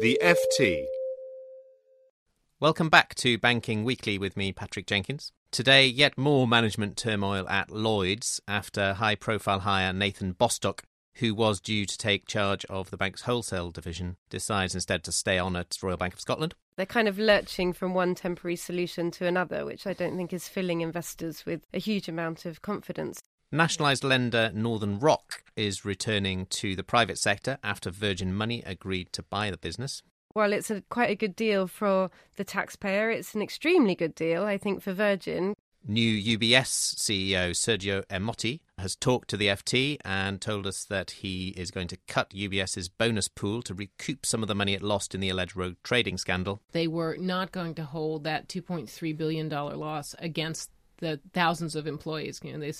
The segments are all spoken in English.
The FT. Welcome back to Banking Weekly with me, Patrick Jenkins. Today, yet more management turmoil at Lloyds after high profile hire Nathan Bostock who was due to take charge of the bank's wholesale division, decides instead to stay on at Royal Bank of Scotland. They're kind of lurching from one temporary solution to another, which I don't think is filling investors with a huge amount of confidence. Nationalised lender Northern Rock is returning to the private sector after Virgin Money agreed to buy the business. Well, it's a, quite a good deal for the taxpayer, it's an extremely good deal, I think, for Virgin. New UBS CEO Sergio Ermotti has talked to the FT and told us that he is going to cut UBS's bonus pool to recoup some of the money it lost in the alleged rogue trading scandal. They were not going to hold that $2.3 billion loss against the thousands of employees. You know, they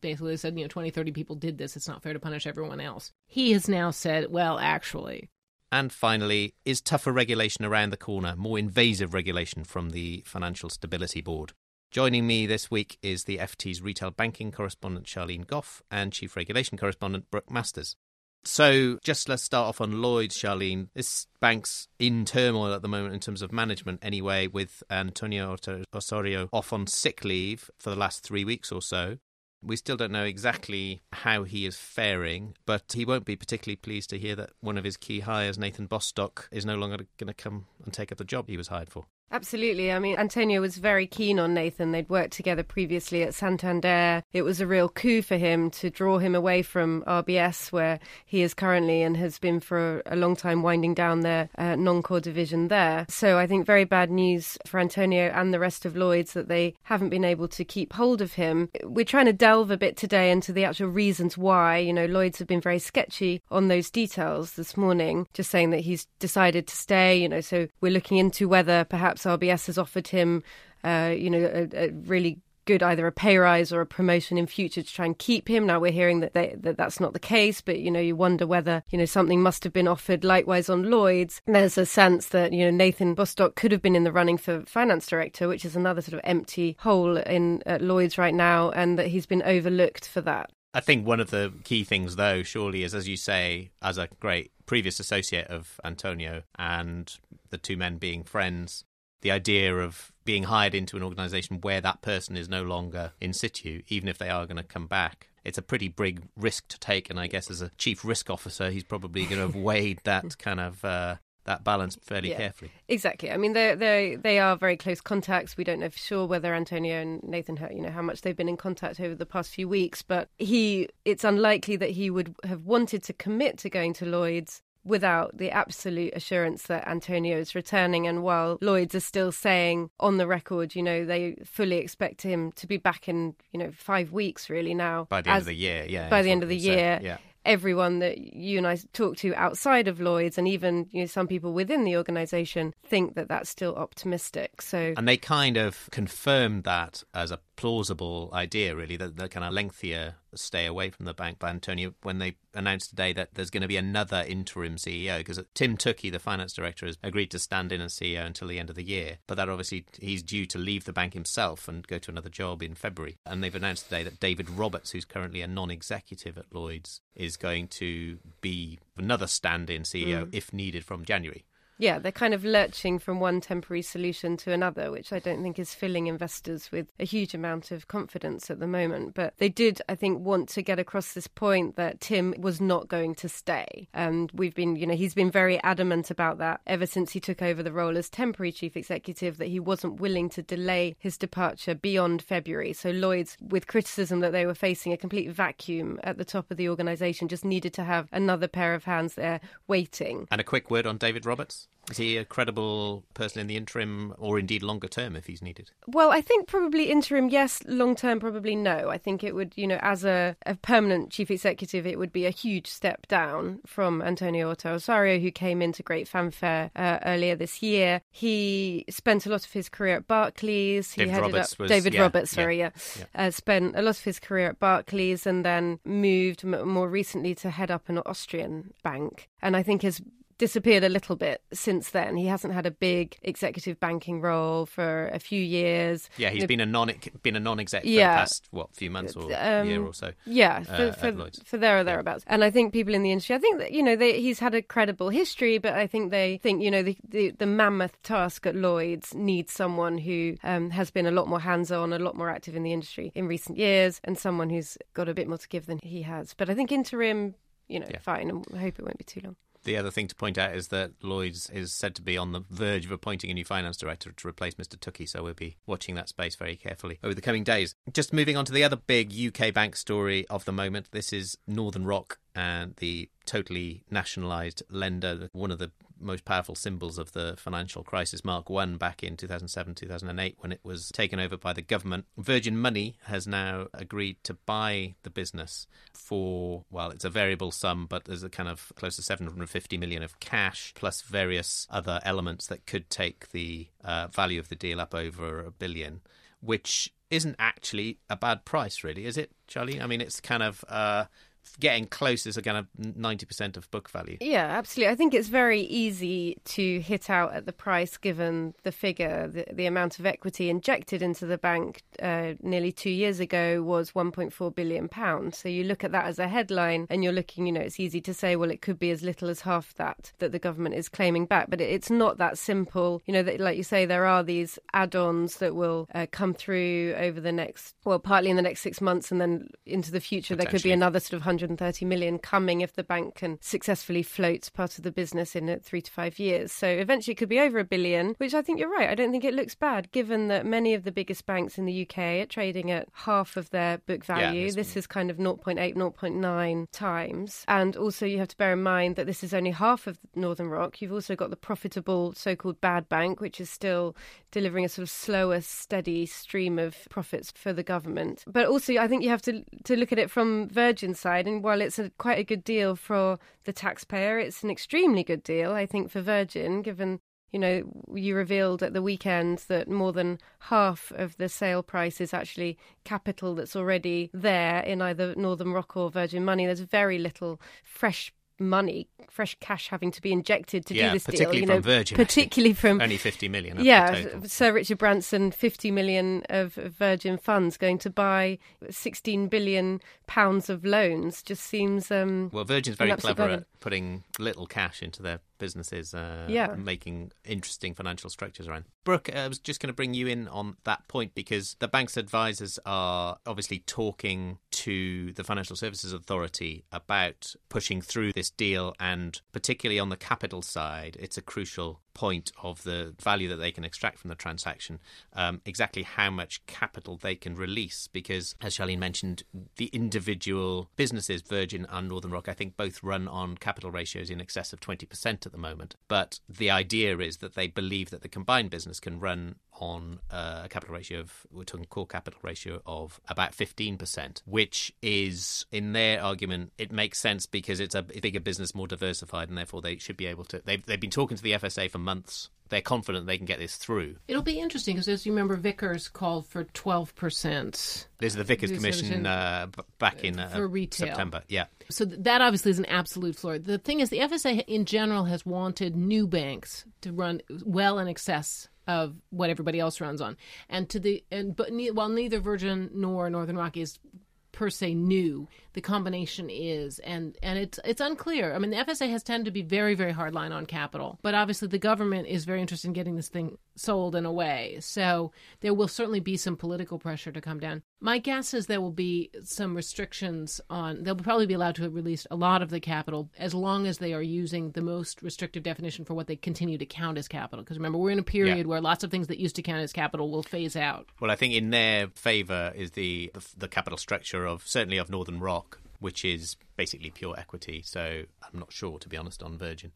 basically said, you know, 20, 30 people did this. It's not fair to punish everyone else. He has now said, well, actually. And finally, is tougher regulation around the corner, more invasive regulation from the Financial Stability Board? Joining me this week is the FT's retail banking correspondent Sharlene Goff and chief regulation correspondent Brooke Masters. So, just let's start off on Lloyd, Sharlene. This bank's in turmoil at the moment in terms of management, anyway, with Antonio Osorio off on sick leave for the last three weeks or so. We still don't know exactly how he is faring, but he won't be particularly pleased to hear that one of his key hires, Nathan Bostock, is no longer going to come and take up the job he was hired for. Absolutely. I mean, Antonio was very keen on Nathan. They'd worked together previously at Santander. It was a real coup for him to draw him away from RBS, where he is currently and has been for a long time winding down their uh, non core division there. So I think very bad news for Antonio and the rest of Lloyd's that they haven't been able to keep hold of him. We're trying to delve a bit today into the actual reasons why. You know, Lloyd's have been very sketchy on those details this morning, just saying that he's decided to stay, you know, so we're looking into whether perhaps perhaps RBS has offered him, uh, you know, a, a, really good either a pay rise or a promotion in future to try and keep him. Now we're hearing that they, that that's not the case, but you know, you wonder whether you know something must have been offered likewise on Lloyd's. There's a sense that you know Nathan Bostock could have been in the running for finance director, which is another sort of empty hole in at Lloyd's right now, and that he's been overlooked for that. I think one of the key things, though, surely is, as you say, as a great previous associate of Antonio and the two men being friends, the idea of being hired into an organization where that person is no longer in situ, even if they are going to come back. It's a pretty big risk to take, and I guess as a chief risk officer, he's probably going to have weighed that kind of uh, that balance fairly yeah, carefully. Exactly. I mean, they they they are very close contacts. We don't know for sure whether Antonio and Nathan, you know, how much they've been in contact over the past few weeks. But he, it's unlikely that he would have wanted to commit to going to Lloyd's without the absolute assurance that Antonio is returning. And while Lloyds are still saying on the record, you know, they fully expect him to be back in, you know, five weeks really now. By the end of the year, yeah. By the end of the year. yeah everyone that you and I talk to outside of Lloyd's, and even you know, some people within the organisation, think that that's still optimistic. So, and they kind of confirmed that as a plausible idea, really, that the kind of lengthier stay away from the bank by Antonio when they announced today that there's going to be another interim CEO because Tim Tookey, the finance director, has agreed to stand in as CEO until the end of the year. But that obviously he's due to leave the bank himself and go to another job in February. And they've announced today that David Roberts, who's currently a non-executive at Lloyd's, is going to be another stand-in CEO mm. if needed from January. Yeah, they're kind of lurching from one temporary solution to another, which I don't think is filling investors with a huge amount of confidence at the moment. But they did, I think, want to get across this point that Tim was not going to stay. And we've been, you know, he's been very adamant about that ever since he took over the role as temporary chief executive, that he wasn't willing to delay his departure beyond February. So Lloyd's, with criticism that they were facing a complete vacuum at the top of the organisation, just needed to have another pair of hands there waiting. And a quick word on David Roberts. Is he a credible person in the interim or indeed longer term if he's needed? Well, I think probably interim, yes. Long term, probably no. I think it would, you know, as a, a permanent chief executive, it would be a huge step down from Antonio Horta Osorio, who came into great fanfare uh, earlier this year. He spent a lot of his career at Barclays. He David headed Roberts up was- David yeah, Roberts, yeah, yeah. yeah. Uh, spent a lot of his career at Barclays and then moved m- more recently to head up an Austrian bank. And I think has disappeared a little bit since then. He hasn't had a big executive banking role for a few years. Yeah, he's You know, been a non been a non exec for the past what few months or Um, year or so. Yeah, uh, for, at for, for there or thereabouts. And I think people in the industry, I think that, you know, they, he's had a credible history, but I think they think, you know, the, the, the mammoth task at Lloyd's needs someone who um, has been a lot more hands on, a lot more active in the industry in recent years, and someone who's got a bit more to give than he has. But I think interim, you know, Yeah. fine. I hope it won't be too long. The other thing to point out is that Lloyd's is said to be on the verge of appointing a new finance director to replace Mr. Tookey, so we'll be watching that space very carefully over the coming days. Just moving on to the other big UK bank story of the moment. This is Northern Rock and the totally nationalised lender, one of the most powerful symbols of the financial crisis, Mark One, back in 2007 2008, when it was taken over by the government. Virgin Money has now agreed to buy the business for, well, it's a variable sum, but there's a kind of close to 750 million of cash, plus various other elements that could take the uh, value of the deal up over a billion, which isn't actually a bad price, really, is it, Charlie? I mean, it's kind of. Uh, Getting close is a kind of ninety percent of book value. Yeah, absolutely. I think it's very easy to hit out at the price given the figure. The, the amount of equity injected into the bank uh, nearly two years ago was 1.4 billion pounds. So you look at that as a headline, and you're looking. You know, it's easy to say, well, it could be as little as half that that the government is claiming back, but it, it's not that simple. You know, that, like you say, there are these add-ons that will uh, come through over the next, well, partly in the next six months, and then into the future. There could be another sort of 130 million coming if the bank can successfully float part of the business in three to five years. So eventually it could be over a billion, which I think you're right. I don't think it looks bad given that many of the biggest banks in the UK are trading at half of their book value. this this is kind of 0.8, 0.9 times. And also you have to bear in mind that this is only half of Northern Rock. You've also got the profitable so-called bad bank, which is still delivering a sort of slower, steady stream of profits for the government. But also, I think you have to to look at it from Virgin's side. And while it's a, quite a good deal for the taxpayer, it's an extremely good deal, I think, for Virgin, given. You know, you revealed at the weekend that more than half of the sale price is actually capital that's already there in either Northern Rock or Virgin Money. There's very little fresh money, fresh cash having to be injected to Yeah, do this deal. particularly You from know, Virgin, actually. particularly from Only fifty million. Yeah. Sir Richard Branson, 50 million of Virgin funds going to buy 16 billion pounds of loans just seems. Um, Well, Virgin's very clever at putting little cash into their businesses, uh, Yeah. making interesting financial structures around. Brooke, I was just going to bring you in on that point because the bank's advisors are obviously talking to the Financial Services Authority about pushing through this deal, and particularly on the capital side, it's a crucial point of the value that they can extract from the transaction, um, exactly how much capital they can release. Because, as Sharlene mentioned, the individual businesses, Virgin and Northern Rock, I think both run on capital ratios in excess of 20% at the moment. But the idea is that they believe that the combined business can run on uh, a capital ratio of, we're talking core capital ratio of about 15%, which is, in their argument, it makes sense because it's a bigger business, more diversified, and therefore they should be able to. They've, they've been talking to the FSA for months. They're confident they can get this through. It'll be interesting because, as you remember, Vickers called for 12%. This is the Vickers Commission Commission, uh, back in uh, for retail. September. Yeah. So that obviously is an absolute floor. The thing is, the FSA in general has wanted new banks to run well in excess of what everybody else runs on, and to the and but ne- while neither Virgin nor Northern Rock is per se new, the combination is, and and it's it's unclear. I mean, the FSA has tended to be very very hard line on capital, but obviously the government is very interested in getting this thing sold in a way. So there will certainly be some political pressure to come down. My guess is there will be some restrictions on. They'll probably be allowed to release a lot of the capital as long as they are using the most restrictive definition for what they continue to count as capital. Because remember, we're in a period where lots of things that used to count as capital will phase out. Well, I think in their favour is the, the the capital structure of certainly of Northern Rock, which is basically pure equity. So I'm not sure, to be honest, on Virgin.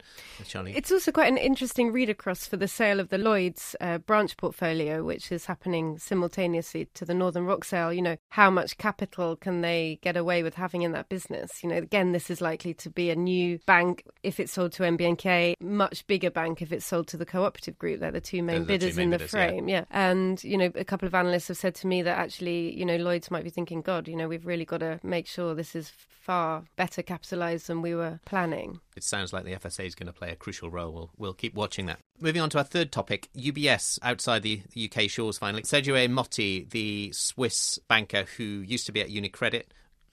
Charlie? It's also quite an interesting read across for the sale of the Lloyd's uh, branch portfolio, which is happening simultaneously to the Northern Rock sale. You know, how much capital can they get away with having in that business? You know, again, this is likely to be a new bank if it's sold to NBNK, much bigger bank if it's sold to the cooperative group. They're the two main They're the two bidders main in the bidders, frame. Yeah. And, you know, a couple of analysts have said to me that actually, you know, Lloyd's might be thinking, God, you know, we've really got to make sure this is far better capitalised than we were planning. It sounds like the FSA is going to play a crucial role. We'll, we'll keep watching that. Moving on to our third topic, UBS outside the UK shores finally. Sergio Ermotti, the Swiss banker who used to be at UniCredit,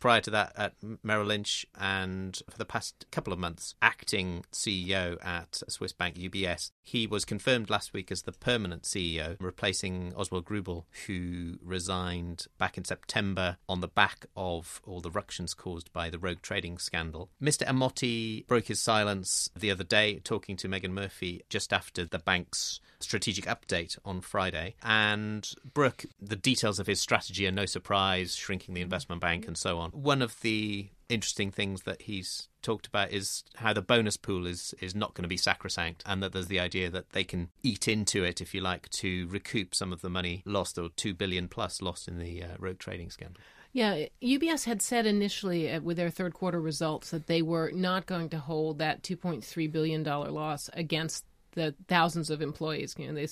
prior to that at Merrill Lynch and for the past couple of months acting CEO at Swiss bank UBS. He was confirmed last week as the permanent CEO, replacing Oswald Grubel, who resigned back in September on the back of all the ructions caused by the rogue trading scandal. Mr. Ermotti broke his silence the other day, talking to Megan Murphy just after the bank's strategic update on Friday. And Brooke, the details of his strategy are no surprise, shrinking the investment bank and so on. One of the interesting things that he's talked about is how the bonus pool is is not going to be sacrosanct and that there's the idea that they can eat into it if you like to recoup some of the money lost or 2 billion plus lost in the uh, rogue trading scandal Yeah, UBS had said initially uh, with their third quarter results that they were not going to hold that $2.3 billion loss against the thousands of employees. You know, they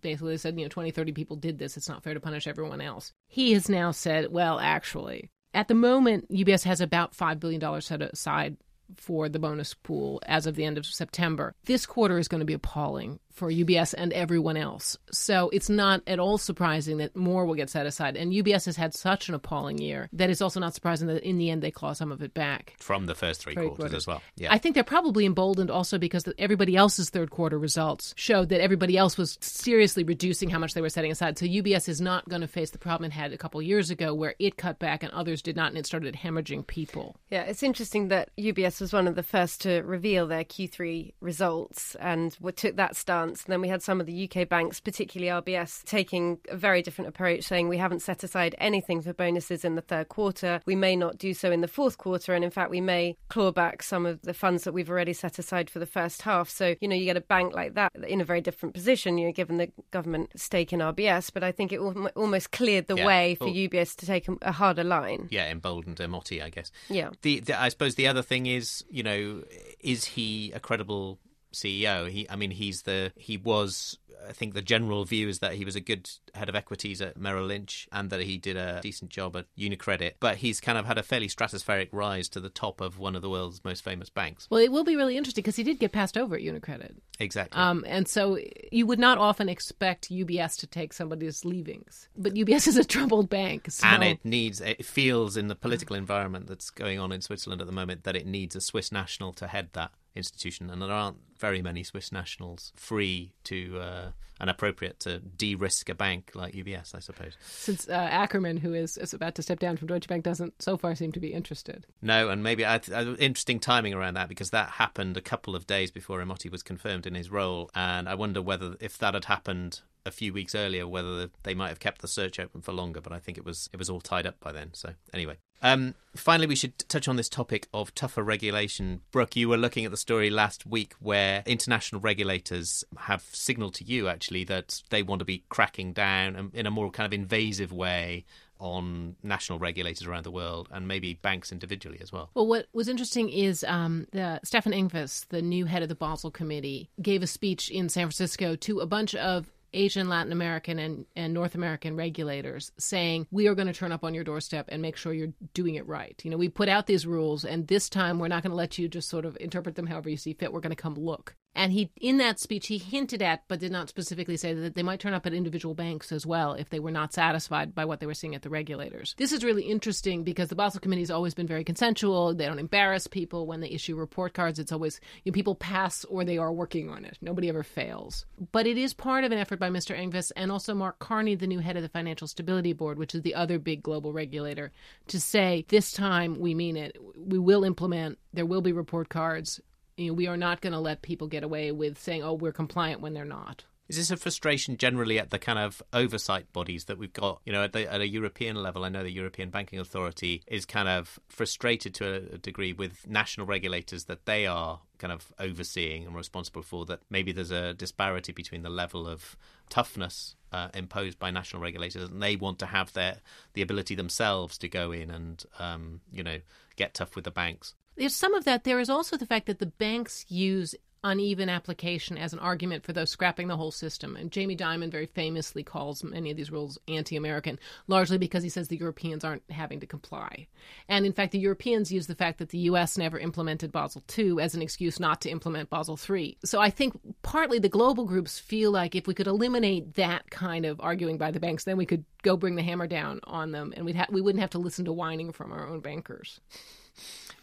basically said, you know, 20, 30 people did this. It's not fair to punish everyone else. He has now said, well, actually, at the moment, UBS has about $5 billion set aside for the bonus pool as of the end of September. This quarter is going to be appalling for UBS and everyone else. So it's not at all surprising that more will get set aside. And UBS has had such an appalling year that it's also not surprising that in the end they claw some of it back. from the first three, Three quarters, quarters. as well. Yeah. I think they're probably emboldened also because everybody else's third quarter results showed that everybody else was seriously reducing how much they were setting aside. So UBS is not going to face the problem it had a couple years ago where it cut back and others did not, and it started hemorrhaging people. Yeah, it's interesting that UBS was one of the first to reveal their Q3 results and took that stance. And then we had some of the UK banks, particularly RBS, taking a very different approach, saying we haven't set aside anything for bonuses in the third quarter. We may not do so in the fourth quarter. And in fact, we may claw back some of the funds that we've already set aside for the first half. So, you know, you get a bank like that in a very different position, you know, given the government stake in RBS. But I think it almost cleared the Yeah. way for Well- UBS to take a, a harder line. yeah, emboldened Ermotti, I guess. Yeah. The, the I suppose the other thing is, you know, is he a credible CEO? He, I mean, he's the he was. I think the general view is that he was a good head of equities at Merrill Lynch and that he did a decent job at UniCredit. But he's kind of had a fairly stratospheric rise to the top of one of the world's most famous banks. Well, it will be really interesting because he did get passed over at Unicredit. Exactly. Um, and so you would not often expect UBS to take somebody's leavings. But UBS is a troubled bank. So. and it needs it feels in the political environment that's going on in Switzerland at the moment that it needs a Swiss national to head that institution and there aren't very many Swiss nationals free to uh, and appropriate to de-risk a bank like UBS I suppose Since uh, Ackermann, who is, is about to step down from Deutsche Bank, doesn't so far seem to be interested. no and maybe I, I, interesting timing around that because that happened a couple of days before Ermotti was confirmed in his role and I wonder whether if that had happened a few weeks earlier whether they might have kept the search open for longer but I think it was it was all tied up by then so anyway um, finally, we should touch on this topic of tougher regulation. Brooke, you were looking at the story last week where international regulators have signalled to you actually that they want to be cracking down in a more kind of invasive way on national regulators around the world and maybe banks individually as well. Well, what was interesting is um, Stefan Ingves, the new head of the Basel Committee, gave a speech in San Francisco to a bunch of Asian, Latin American, and, and North American regulators saying, We are going to turn up on your doorstep and make sure you're doing it right. You know, we put out these rules, and this time we're not going to let you just sort of interpret them however you see fit. We're going to come look. And he, in that speech, he hinted at, but did not specifically say that they might turn up at individual banks as well if they were not satisfied by what they were seeing at the regulators. This is really interesting because the Basel Committee has always been very consensual. They don't embarrass people when they issue report cards. It's always you know, people pass or they are working on it. Nobody ever fails. But it is part of an effort by Mr. Ingves and also Mark Carney, the new head of the Financial Stability Board, which is the other big global regulator, to say this time we mean it. We will implement. There will be report cards you know, we are not going to let people get away with saying, "Oh, we're compliant" when they're not. Is this a frustration generally at the kind of oversight bodies that we've got? You know, at, the, at a European level, I know the European Banking Authority is kind of frustrated to a, degree with national regulators that they are kind of overseeing and responsible for. That maybe there's a disparity between the level of toughness uh, imposed by national regulators, and they want to have their the ability themselves to go in and um, you know get tough with the banks. There's some of that. There is also the fact that the banks use uneven application as an argument for those scrapping the whole system. And Jamie Dimon very famously calls many of these rules anti American, largely because he says the Europeans aren't having to comply. And in fact, the Europeans use the fact that the U.S. never implemented Basel II as an excuse not to implement Basel III. So I think partly the global groups feel like if we could eliminate that kind of arguing by the banks, then we could go bring the hammer down on them and we'd ha- we wouldn't have to listen to whining from our own bankers.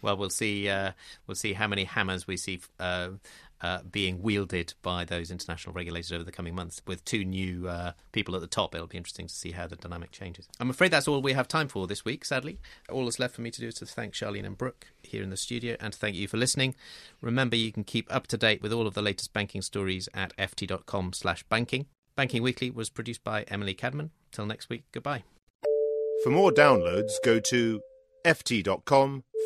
Well, we'll see. Uh, we'll see how many hammers we see uh, uh, being wielded by those international regulators over the coming months. With two new uh, people at the top, it'll be interesting to see how the dynamic changes. I'm afraid that's all we have time for this week, sadly. All that's left for me to do is to thank Sharlene and Brooke here in the studio and to thank you for listening. Remember, you can keep up to date with all of the latest banking stories at ft.com slash banking. Banking Weekly was produced by Emily Cadman. Till next week, goodbye. For more downloads, go to ft.com